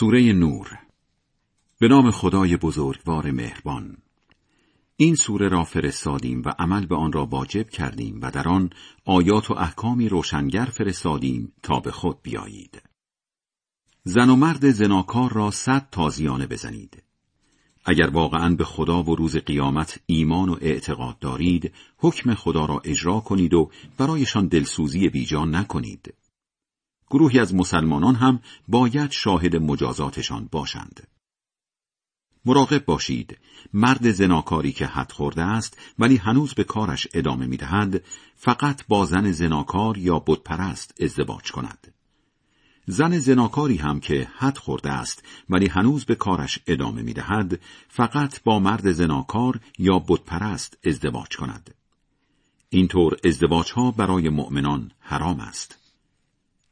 سوره نور. به نام خدای بزرگوار مهربان. این سوره را فرستادیم و عمل به آن را واجب کردیم و در آن آیات و احکامی روشنگر فرستادیم تا به خود بیایید. زن و مرد زناکار را صد تازیانه بزنید. اگر واقعا به خدا و روز قیامت ایمان و اعتقاد دارید حکم خدا را اجرا کنید و برایشان دلسوزی بیجا نکنید. گروهی از مسلمانان هم باید شاهد مجازاتشان باشند. مراقب باشید مرد زناکاری که حد خورده است ولی هنوز به کارش ادامه می دهد فقط با زن زناکار یا بتپرست ازدواج کند. زن زناکاری هم که حد خورده است ولی هنوز به کارش ادامه می دهد فقط با مرد زناکار یا بتپرست ازدواج کند. اینطور ازدواج ها برای مؤمنان حرام است.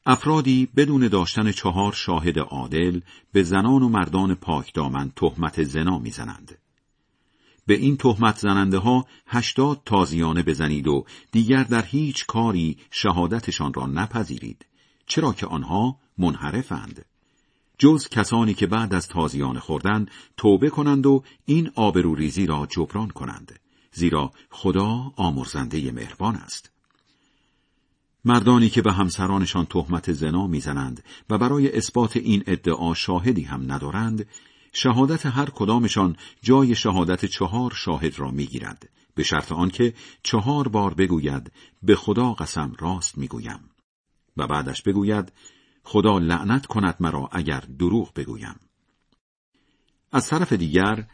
افرادی بدون داشتن چهار شاهد عادل به زنان و مردان پاک دامن تهمت زنا می‌زنند. به این تهمت زننده ها هشتاد تازیانه بزنید و دیگر در هیچ کاری شهادتشان را نپذیرید چرا که آنها منحرفند. جز کسانی که بعد از تازیانه خوردن توبه کنند و این آبروریزی را جبران کنند زیرا خدا آمرزنده مهربان است. مردانی که به همسرانشان تهمت زنا می‌زنند و برای اثبات این ادعا شاهدی هم ندارند شهادت هر کدامشان جای شهادت چهار شاهد را می‌گیرد به شرط آنکه چهار بار بگوید به خدا قسم راست می‌گویم. و بعدش بگوید خدا لعنت کند مرا اگر دروغ بگویم. از طرف دیگر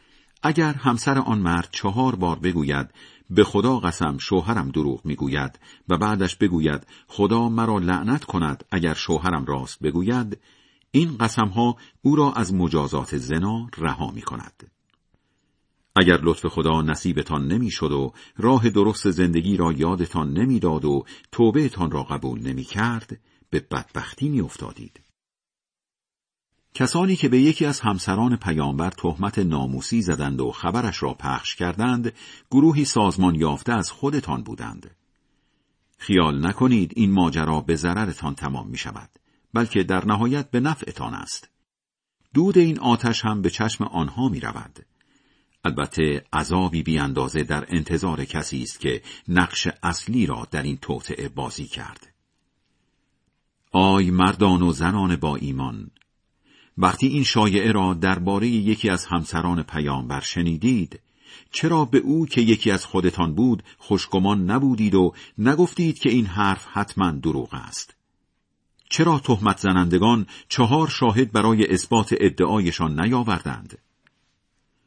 اگر همسر آن مرد چهار بار بگوید به خدا قسم شوهرم دروغ می‌گوید و بعدش بگوید خدا مرا لعنت کند اگر شوهرم راست بگوید این قسمها او را از مجازات زنا رها می کند. اگر لطف خدا نصیبتان نمی‌شد و راه درست زندگی را یادتان نمی‌داد و توبهتان را قبول نمی کرد به بدبختی می افتادید. کسانی که به یکی از همسران پیامبر تهمت ناموسی زدند و خبرش را پخش کردند گروهی سازمان یافته از خودتان بودند. خیال نکنید این ماجرا به ضررتان تمام می شود بلکه در نهایت به نفعتان است. دود این آتش هم به چشم آنها می رود البته عذابی بی اندازه در انتظار کسی است که نقش اصلی را در این توطعه بازی کرد. آی مردان و زنان با ایمان وقتی این شایعه را درباره یکی از همسران پیامبر شنیدید چرا به او که یکی از خودتان بود خوشگمان نبودید و نگفتید که این حرف حتما دروغ است؟ چرا تهمت زنندگان چهار شاهد برای اثبات ادعایشان نیاوردند؟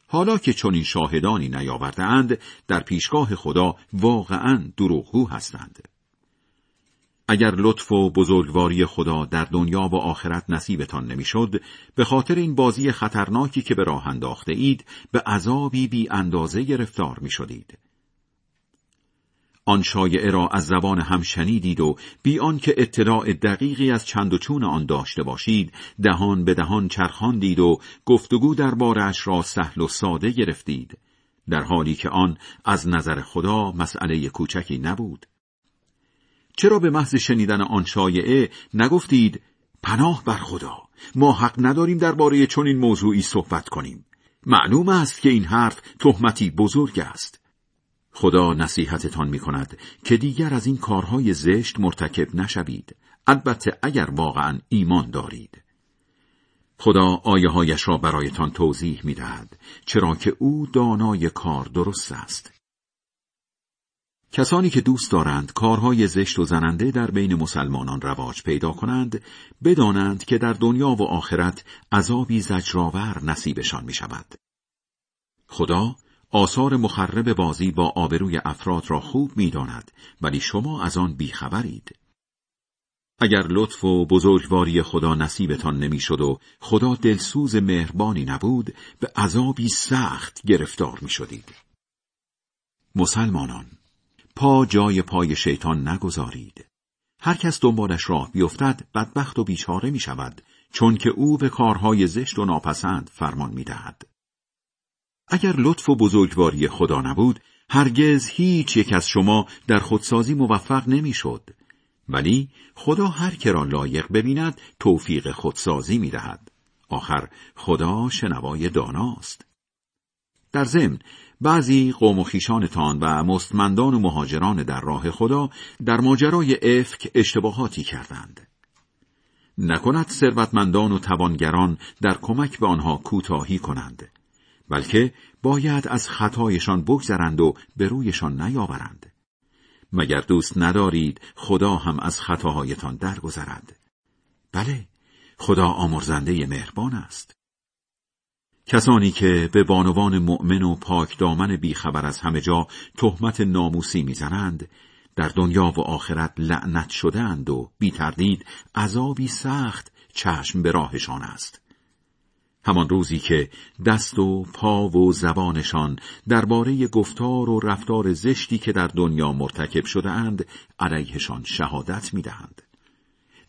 حالا که چنین شاهدانی نیاوردهاند در پیشگاه خدا واقعا دروغگو هستند. اگر لطف و بزرگواری خدا در دنیا و آخرت نصیبتان نمی‌شد به خاطر این بازی خطرناکی که به راه انداخته اید به عذابی بی اندازه گرفتار می شدید. آن شایعه را از زبان هم شنیدید و بی آنکه اطلاع دقیقی از چند و چون آن داشته باشید دهان به دهان چرخاندید و گفتگو بارش را سهل و ساده گرفتید در حالی که آن از نظر خدا مسئله کوچکی نبود چرا به محض شنیدن آن شایعه نگفتید پناه بر خدا؟ ما حق نداریم درباره چنین موضوعی صحبت کنیم. معلوم است که این حرف تهمتی بزرگ است. خدا نصیحتتان می کند که دیگر از این کارهای زشت مرتکب نشوید. البته اگر واقعا ایمان دارید. خدا آیه هایش را برایتان توضیح می دهد چرا که او دانای کار درست است. کسانی که دوست دارند کارهای زشت و زننده در بین مسلمانان رواج پیدا کنند بدانند که در دنیا و آخرت عذابی زجرآور نصیبشان می شود. خدا آثار مخرب بازی با آبروی افراد را خوب می داند ولی شما از آن بیخبرید. اگر لطف و بزرگواری خدا نصیبتان نمی‌شد و خدا دلسوز مهربانی نبود به عذابی سخت گرفتار می شدید. مسلمانان پا جای پای شیطان نگذارید. هر کس دنبالش راه بیفتد بدبخت و بیچاره می شود چون که او به کارهای زشت و ناپسند فرمان می دهد. اگر لطف و بزرگواری خدا نبود هرگز هیچ یک از شما در خودسازی موفق نمی‌شد. ولی خدا هر که را لایق ببیند توفیق خودسازی می دهد. آخر خدا شنوای داناست در ضمن بعضی قوم و خیشانتان و مستمندان و مهاجران در راه خدا در ماجرای افک اشتباهاتی کردند. نکند ثروتمندان و توانگران در کمک به آنها کوتاهی کنند بلکه باید از خطایشان بگذرند و به رویشان نیاورند. مگر دوست ندارید خدا هم از خطاهایتان درگذرد؟ بله خدا آمرزنده مهربان است. کسانی که به بانوان مؤمن و پاک دامن بیخبر از همه جا تهمت ناموسی می‌زنند در دنیا و آخرت لعنت شدهاند و بی تردید عذابی سخت چشم به راهشان است همان روزی که دست و پا و زبانشان درباره گفتار و رفتار زشتی که در دنیا مرتکب شده اند علیهشان شهادت می‌دهند.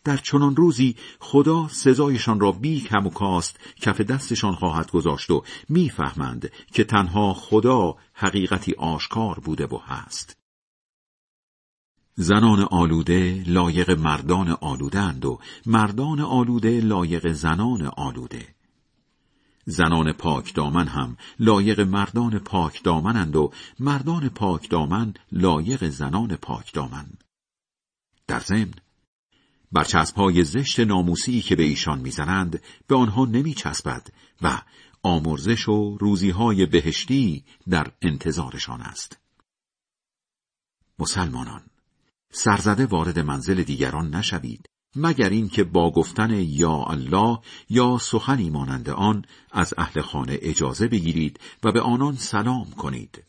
در چنان روزی خدا سزایشان را بی کم و کاست کف دستشان خواهد گذاشت و می‌فهمند که تنها خدا حقیقتی آشکار بوده و هست. زنان آلوده لایق مردان آلودند و مردان آلوده لایق زنان آلوده. زنان پاک دامن هم لایق مردان پاک دامنند و مردان پاک دامن لایق زنان پاک دامن. در ضمن برچسبهای زشت ناموسی که به ایشان می‌زنند به آنها نمیچسبد و آمرزش و روزیهای بهشتی در انتظارشان است. مسلمانان سرزده وارد منزل دیگران نشوید مگر اینکه با گفتن یا الله یا سخنی مانند آن از اهل خانه اجازه بگیرید و به آنان سلام کنید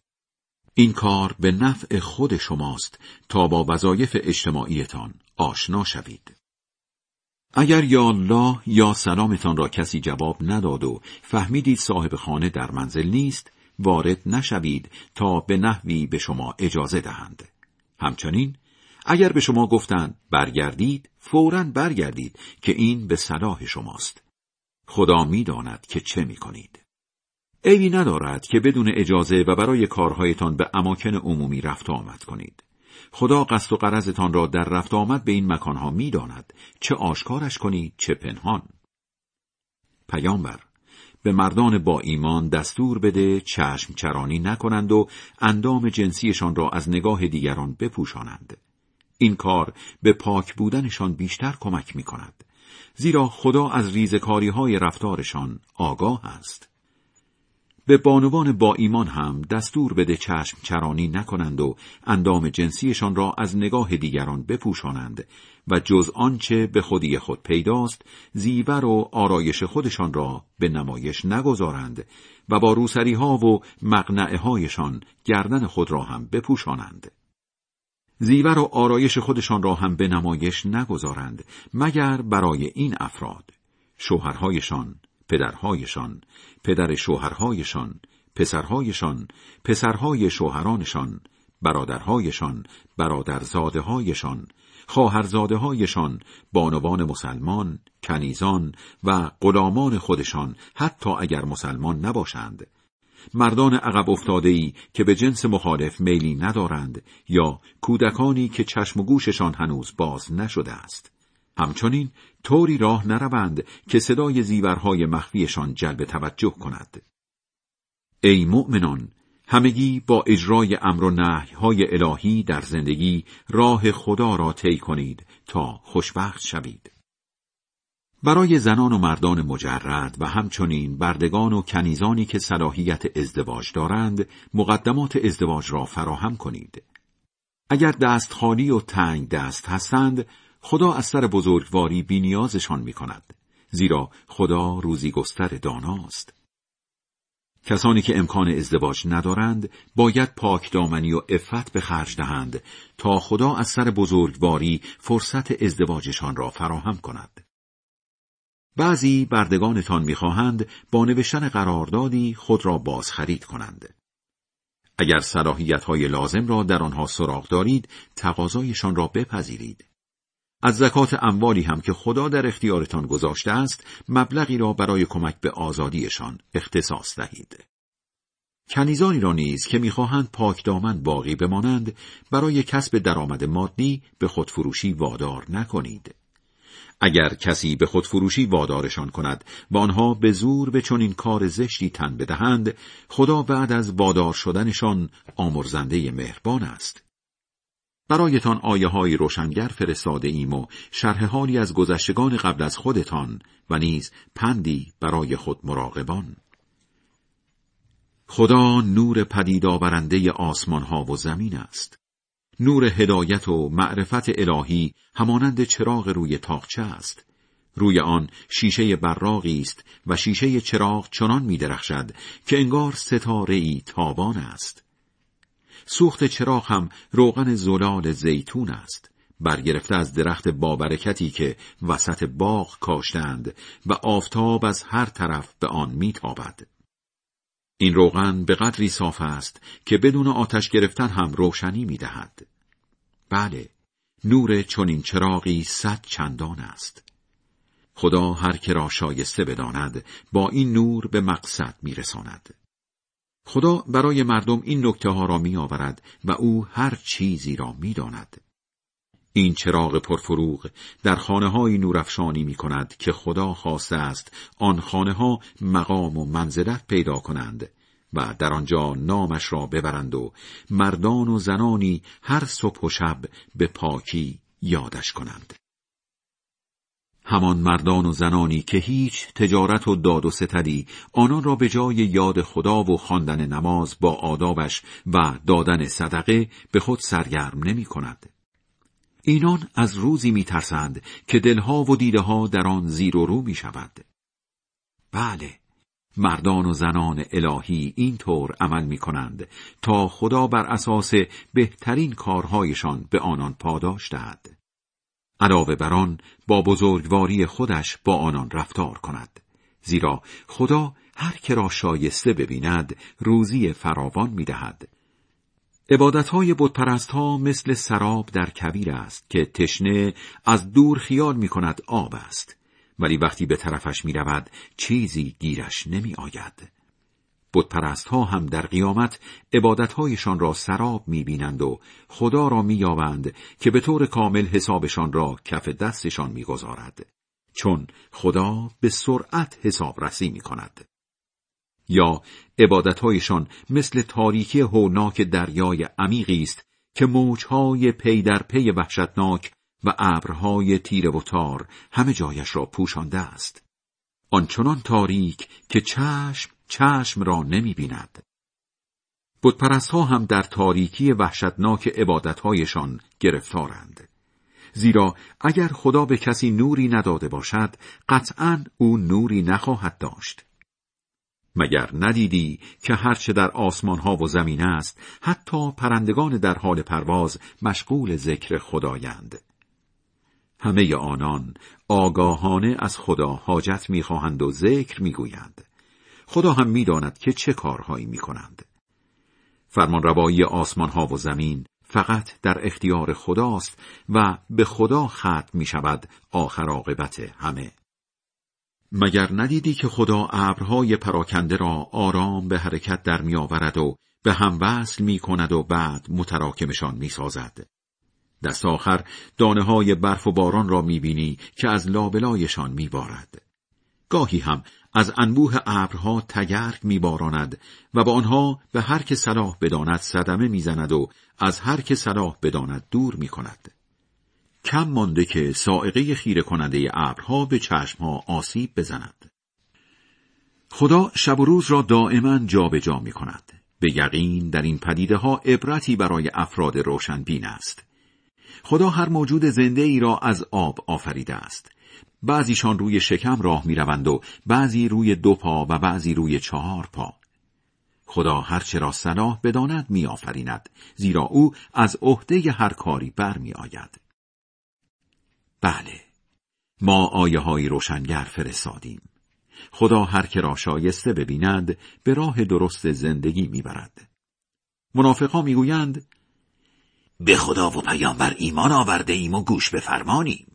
این کار به نفع خود شماست تا با وظایف اجتماعیتان آشنا شوید. اگر یا الله یا سلامتان را کسی جواب نداد و فهمیدید صاحب خانه در منزل نیست وارد نشوید تا به نحوی به شما اجازه دهند. همچنین اگر به شما گفتند برگردید فورا برگردید که این به صلاح شماست. خدا می‌داند که چه می کنید عیبی ندارد که بدون اجازه و برای کارهایتان به اماکن عمومی رفت آمد کنید خدا قصد و قرضتان را در رفت آمد به این مکانها می‌داند چه آشکارش کنید چه پنهان پیامبر به مردان با ایمان دستور بده چشم چرانی نکنند و اندام جنسیشان را از نگاه دیگران بپوشانند این کار به پاک بودنشان بیشتر کمک می کند. زیرا خدا از ریزکاری های رفتارشان آگاه است. به بانوان با ایمان هم دستور بده چشم چرانی نکنند و اندام جنسیشان را از نگاه دیگران بپوشانند و جز آنچه به خودی خود پیداست زیور و آرایش خودشان را به نمایش نگذارند و با روسری ها و مقنعه هایشان گردن خود را هم بپوشانند. زیور و آرایش خودشان را هم به نمایش نگذارند مگر برای این افراد شوهرهایشان پدرهایشان پدر شوهرهایشان پسرهایشان پسرهای شوهرانشان برادرهایشان برادرزادههایشان خواهرزادههایشان بانوان مسلمان کنیزان و غلامان خودشان حتی اگر مسلمان نباشند مردان عقب افتاده ای که به جنس مخالف میلی ندارند یا کودکانی که چشم و گوششان هنوز باز نشده است. همچنین طوری راه نروند که صدای زیورهای مخفیشان جلب توجه کند. ای مؤمنان، همگی با اجرای امر و نهی های الهی در زندگی راه خدا را طی کنید تا خوشبخت شوید. برای زنان و مردان مجرد و همچنین بردگان و کنیزانی که صلاحیت ازدواج دارند مقدمات ازدواج را فراهم کنید. اگر دست خالی و تنگ دست هستند خدا از سر بزرگواری بینیازشان می کند. زیرا خدا روزی گستر داناست. کسانی که امکان ازدواج ندارند باید پاک دامنی و افت به خرج دهند تا خدا از سر بزرگواری فرصت ازدواجشان را فراهم کند. بعضی بردگانتان می‌خواهند با نوشتن قراردادی خود را بازخرید کنند. اگر صلاحیت های لازم را در آنها سراغ دارید، تقاضایشان را بپذیرید. از زکات اموالی هم که خدا در اختیارتان گذاشته است، مبلغی را برای کمک به آزادیشان اختصاص دهید. کنیزانی را نیز که می‌خواهند پاک دامن باقی بمانند، برای کسب درآمد مادی به خودفروشی وادار نکنید. اگر کسی به خودفروشی وادارشان کند و آنها به زور به چنین کار زشتی تن بدهند خدا بعد از وادار شدنشان آمرزنده مهربان است برایتان آیه های روشنگر فرستاده ایم و شرح حالی از گذشتگان قبل از خودتان و نیز پندی برای خود مراقبان. خدا نور پدید آورنده آسمان ها و زمین است. نور هدایت و معرفت الهی همانند چراغ روی تاقچه است. روی آن شیشه براغی است و شیشه چراغ چنان می درخشد که انگار ستاره ای تابان است. سوخت چراغ هم روغن زلال زیتون است برگرفته از درخت بابرکتی که وسط باغ کاشتند و آفتاب از هر طرف به آن میتابد. این روغن به قدری صاف است که بدون آتش گرفتن هم روشنی می‌دهد. بله، نور چنین چراغی صد چندان است. خدا هر که را شایسته بداند با این نور به مقصد میرساند. خدا برای مردم این نکته ها را می آورد و او هر چیزی را می داند. این چراغ پرفروغ در خانه های نورافشانی می کند که خدا خواسته است آن خانه ها مقام و منزلت پیدا کنند و در آنجا نامش را ببرند و مردان و زنانی هر صبح و شب به پاکی یادش کنند. همان مردان و زنانی که هیچ تجارت و داد و ستدی آنان را به جای یاد خدا و خواندن نماز با آدابش و دادن صدقه به خود سرگرم نمی کند. اینان از روزی می ترسند که دلها و دیده ها در آن زیر و رو می شود. بله، مردان و زنان الهی اینطور عمل می کنند تا خدا بر اساس بهترین کارهایشان به آنان پاداش دهد. علاوه بر آن با بزرگواری خودش با آنان رفتار کند. زیرا خدا هر که را شایسته ببیند روزی فراوان می‌دهد. عبادتهای بتپرست ها مثل سراب در کبیر است که تشنه از دور خیال می کند آب است. ولی وقتی به طرفش می رود چیزی گیرش نمی آید بتپرست ها هم در قیامت عبادتهایشان را سراب می بینند و خدا را می یابند که به طور کامل حسابشان را کف دستشان می گذارد. چون خدا به سرعت حساب رسی می کند. یا عبادتهایشان مثل تاریکی هولناک دریای عمیقی است که موجهای پی در پی وحشتناک و ابرهای تیره و تار همه جایش را پوشانده است. آنچنان تاریک که چشم چشم را نمی بیند. ها هم در تاریکی وحشتناک عبادتهایشان گرفتارند. زیرا اگر خدا به کسی نوری نداده باشد قطعا او نوری نخواهد داشت. مگر ندیدی که هرچه در آسمان ها و زمین است حتی پرندگان در حال پرواز مشغول ذکر خدایند. همه آنان آگاهانه از خدا حاجت می‌خواهند و ذکر می‌گویند. خدا هم می‌داند که چه کارهایی می کنند. فرمان روایی آسمان ها و زمین فقط در اختیار خداست و به خدا ختم می شود آخر عاقبت همه. مگر ندیدی که خدا ابرهای پراکنده را آرام به حرکت در می آورد و به هم وصل می کند و بعد متراکمشان می سازد. دست آخر دانه های برف و باران را می بینی که از لابلایشان می بارد. گاهی هم از انبوه ابرها تگرگ میباراند و با آنها به هر که صلاح بداند صدمه می‌زند و از هر که صلاح بداند دور می‌کند کم مانده که سائقه خیره کننده ابرها به چشمها آسیب بزند خدا شب و روز را دائما جابجا جا می کند. به یقین در این پدیده ها عبرتی برای افراد روشنبین است. خدا هر موجود زنده ای را از آب آفریده است. بعضیشان روی شکم راه می روند و بعضی روی دو پا و بعضی روی چهار پا. خدا هرچه را صلاح بداند می آفریند زیرا او از عهده هر کاری بر می آید. بله ما آیه های روشنگر فرستادیم. خدا هر که را شایسته ببیند به راه درست زندگی می‌برد. منافقا می‌گویند به خدا و پیامبر ایمان آورده ایم و گوش بفرمانیم.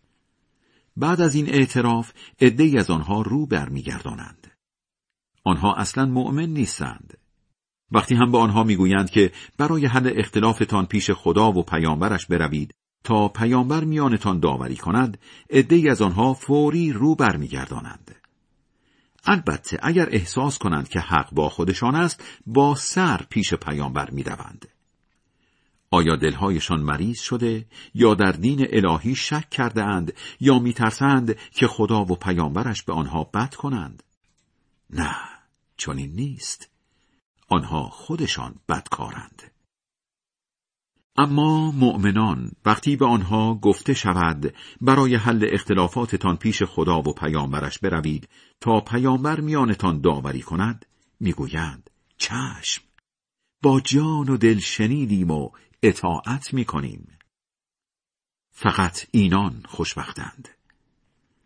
بعد از این اعتراف عدهای از آنها رو برمیگردانند. آنها اصلا مؤمن نیستند. وقتی هم به آنها می‌گویند که برای حل اختلافتان پیش خدا و پیامبرش بروید تا پیامبر میانتان داوری کند عدهای از آنها فوری رو برمیگردانند البته اگر احساس کنند که حق با خودشان است با سر پیش پیامبر می‌روند آیا دلهایشان مریض شده یا در دین الهی شک کرده اند یا میترسند که خدا و پیامبرش به آنها بد کنند؟ نه چنین نیست. آنها خودشان بدکارند. اما مؤمنان وقتی به آنها گفته شود برای حل اختلافاتتان پیش خدا و پیامبرش بروید تا پیامبر میانتان داوری کند می‌گویند چشم با جان و دل شنیدیم و اطاعت می‌کنیم. فقط اینان خوشبختند.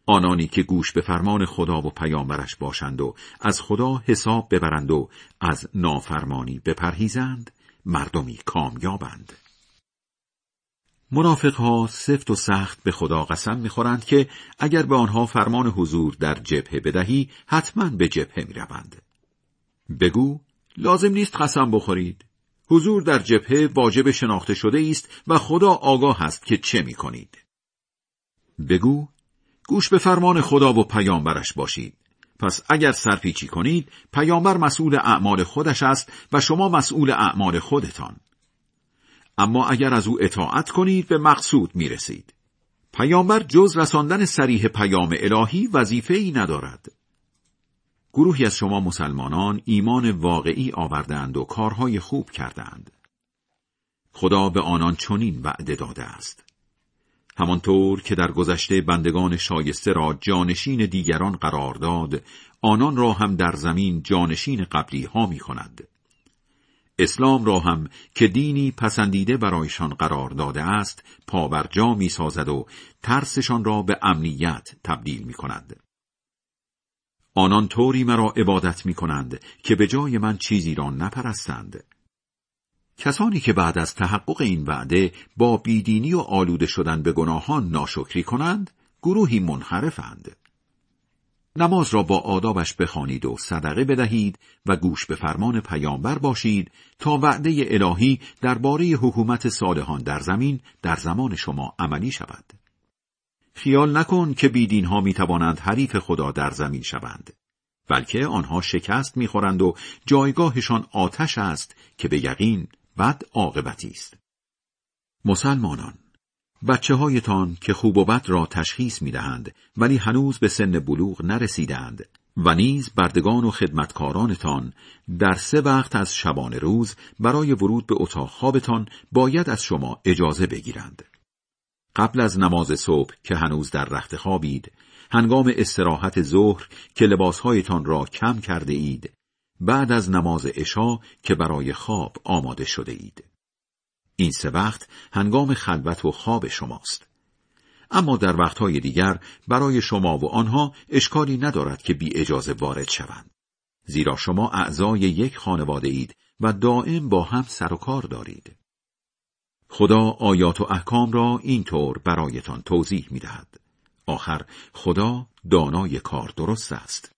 آنانی که گوش به فرمان خدا و پیامبرش باشند و از خدا حساب ببرند و از نافرمانی بپرهیزند مردمی کامیابند منافقها سفت و سخت به خدا قسم می‌خورند که اگر به آنها فرمان حضور در جبهه بدهی حتما به جبهه می‌روند. بگو لازم نیست قسم بخورید. حضور در جبهه واجب شناخته شده است و خدا آگاه است که چه می کنید. بگو گوش به فرمان خدا و پیامبرش باشید. پس اگر سرپیچی کنید پیامبر مسئول اعمال خودش است و شما مسئول اعمال خودتان. اما اگر از او اطاعت کنید به مقصود می رسید. پیامبر جز رساندن سریح پیام الهی وظیفه ای ندارد. گروهی از شما مسلمانان ایمان واقعی آوردند و کارهای خوب کردند. خدا به آنان چنین وعده داده است. همانطور که در گذشته بندگان شایسته را جانشین دیگران قرار داد، آنان را هم در زمین جانشین قبلی ها می کند. اسلام را هم که دینی پسندیده برایشان قرار داده است، پاورجا می سازد و ترسشان را به امنیت تبدیل می کند. آنان طوری مرا عبادت می کنند که به جای من چیزی را نپرستند. کسانی که بعد از تحقق این وعده با بیدینی و آلوده شدن به گناهان ناشکری کنند، گروهی منحرفند. نماز را با آدابش بخوانید و صدقه بدهید و گوش به فرمان پیامبر باشید تا وعده الهی درباره حکومت صالحان در زمین در زمان شما عملی شود. خیال نکن که بیدین ها می توانند حریف خدا در زمین شوند. بلکه آنها شکست می‌خورند و جایگاهشان آتش است که به یقین بد عاقبتی است. مسلمانان بچه هایتان که خوب و بد را تشخیص می دهند ولی هنوز به سن بلوغ نرسیدند و نیز بردگان و خدمتکارانتان در سه وقت از شبان روز برای ورود به اتاق خوابتان باید از شما اجازه بگیرند. قبل از نماز صبح که هنوز در رخت خوابید، هنگام استراحت ظهر که لباسهایتان را کم کرده اید، بعد از نماز عشا که برای خواب آماده شده اید. این سه وقت هنگام خلوت و خواب شماست. اما در وقتهای دیگر برای شما و آنها اشکالی ندارد که بی اجازه وارد شوند. زیرا شما اعضای یک خانواده اید و دائم با هم سر و کار دارید. خدا آیات و احکام را اینطور برایتان توضیح می دهد. آخر خدا دانای کار درست است.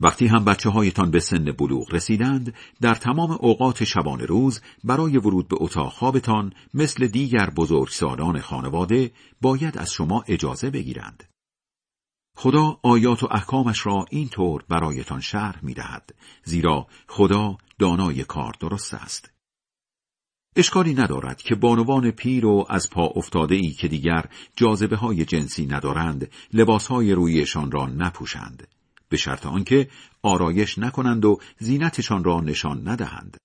وقتی هم بچه هایتان به سن بلوغ رسیدند، در تمام اوقات شبان روز برای ورود به اتاق خوابتان مثل دیگر بزرگسالان خانواده باید از شما اجازه بگیرند. خدا آیات و احکامش را اینطور برایتان شرح می دهد، زیرا خدا دانای کار درست است. اشکالی ندارد که بانوان پیر و از پا افتاده ای که دیگر جاذبه های جنسی ندارند لباس های رویشان را نپوشند. به شرط آنکه آرایش نکنند و زینتشان را نشان ندهند.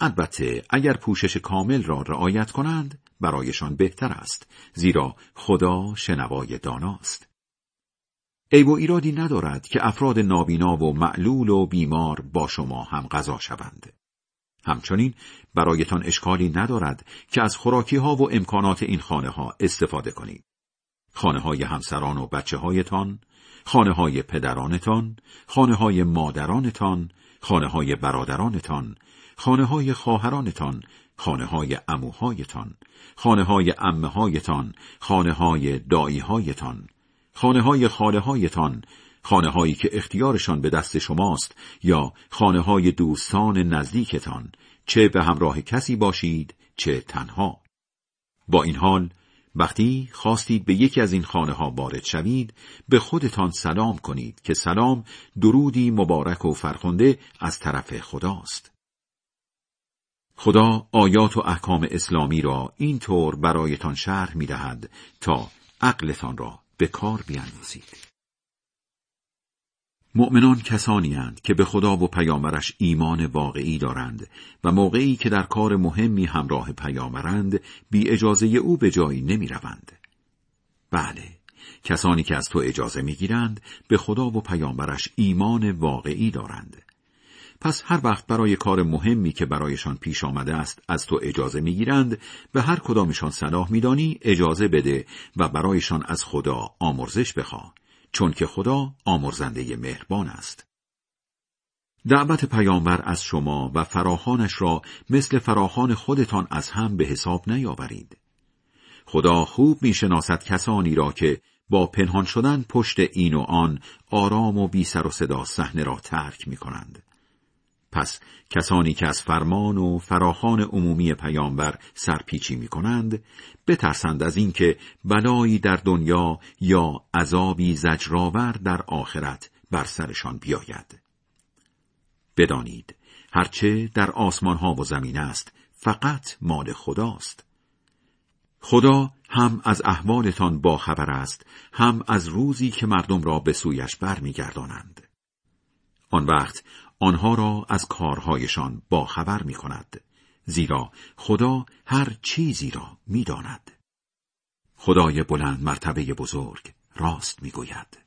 البته اگر پوشش کامل را رعایت کنند برایشان بهتر است زیرا خدا شنوای داناست. عیب و ایرادی ندارد که افراد نابینا و معلول و بیمار با شما هم غذا شوند. همچنین برایتان اشکالی ندارد که از خوراکی ها و امکانات این خانه ها استفاده کنید. خانه های همسران و بچه هایتان، خانه های پدرانتان، خانه های مادرانتان، خانه های برادرانتان، خانه های خواهرانتان، خانه های اموهایتان، خانه های امه هایتان، خانه های دایی هایتان، خانه های خاله هایتان، خانه هایی که اختیارشان به دست شماست یا خانه های دوستان نزدیکتان چه به همراه کسی باشید چه تنها با این حال وقتی خواستید به یکی از این خانه ها وارد شوید به خودتان سلام کنید که سلام درودی مبارک و فرخنده از طرف خداست خدا آیات و احکام اسلامی را اینطور برایتان شرح می دهد تا عقلتان را به کار بیاندازید. مؤمنان کسانی هند که به خدا و پیامبرش ایمان واقعی دارند و موقعی که در کار مهمی همراه پیامبرند بی اجازه او به جایی نمی روند. بله، کسانی که از تو اجازه می گیرند به خدا و پیامبرش ایمان واقعی دارند. پس هر وقت برای کار مهمی که برایشان پیش آمده است از تو اجازه می‌گیرند به هر کدامشان صلاح میدانی اجازه بده و برایشان از خدا آمرزش بخواه چون که خدا آمرزنده مهربان است دعوت پیامبر از شما و فراخانش را مثل فراخان خودتان از هم به حساب نیاورید خدا خوب می‌شناسد کسانی را که با پنهان شدن پشت این و آن آرام و بی سر و صدا صحنه را ترک می کنند. پس کسانی که از فرمان و فراخان عمومی پیامبر سرپیچی می کنند بترسند از اینکه بلایی در دنیا یا عذابی زجرآور در آخرت بر سرشان بیاید. بدانید هرچه در آسمان ها و زمین است فقط مال خداست. خدا هم از احوالتان با خبر است هم از روزی که مردم را به سویش برمیگردانند. آن وقت آنها را از کارهایشان با خبر می کند. زیرا خدا هر چیزی را می داند. خدای بلند مرتبه بزرگ راست می گوید.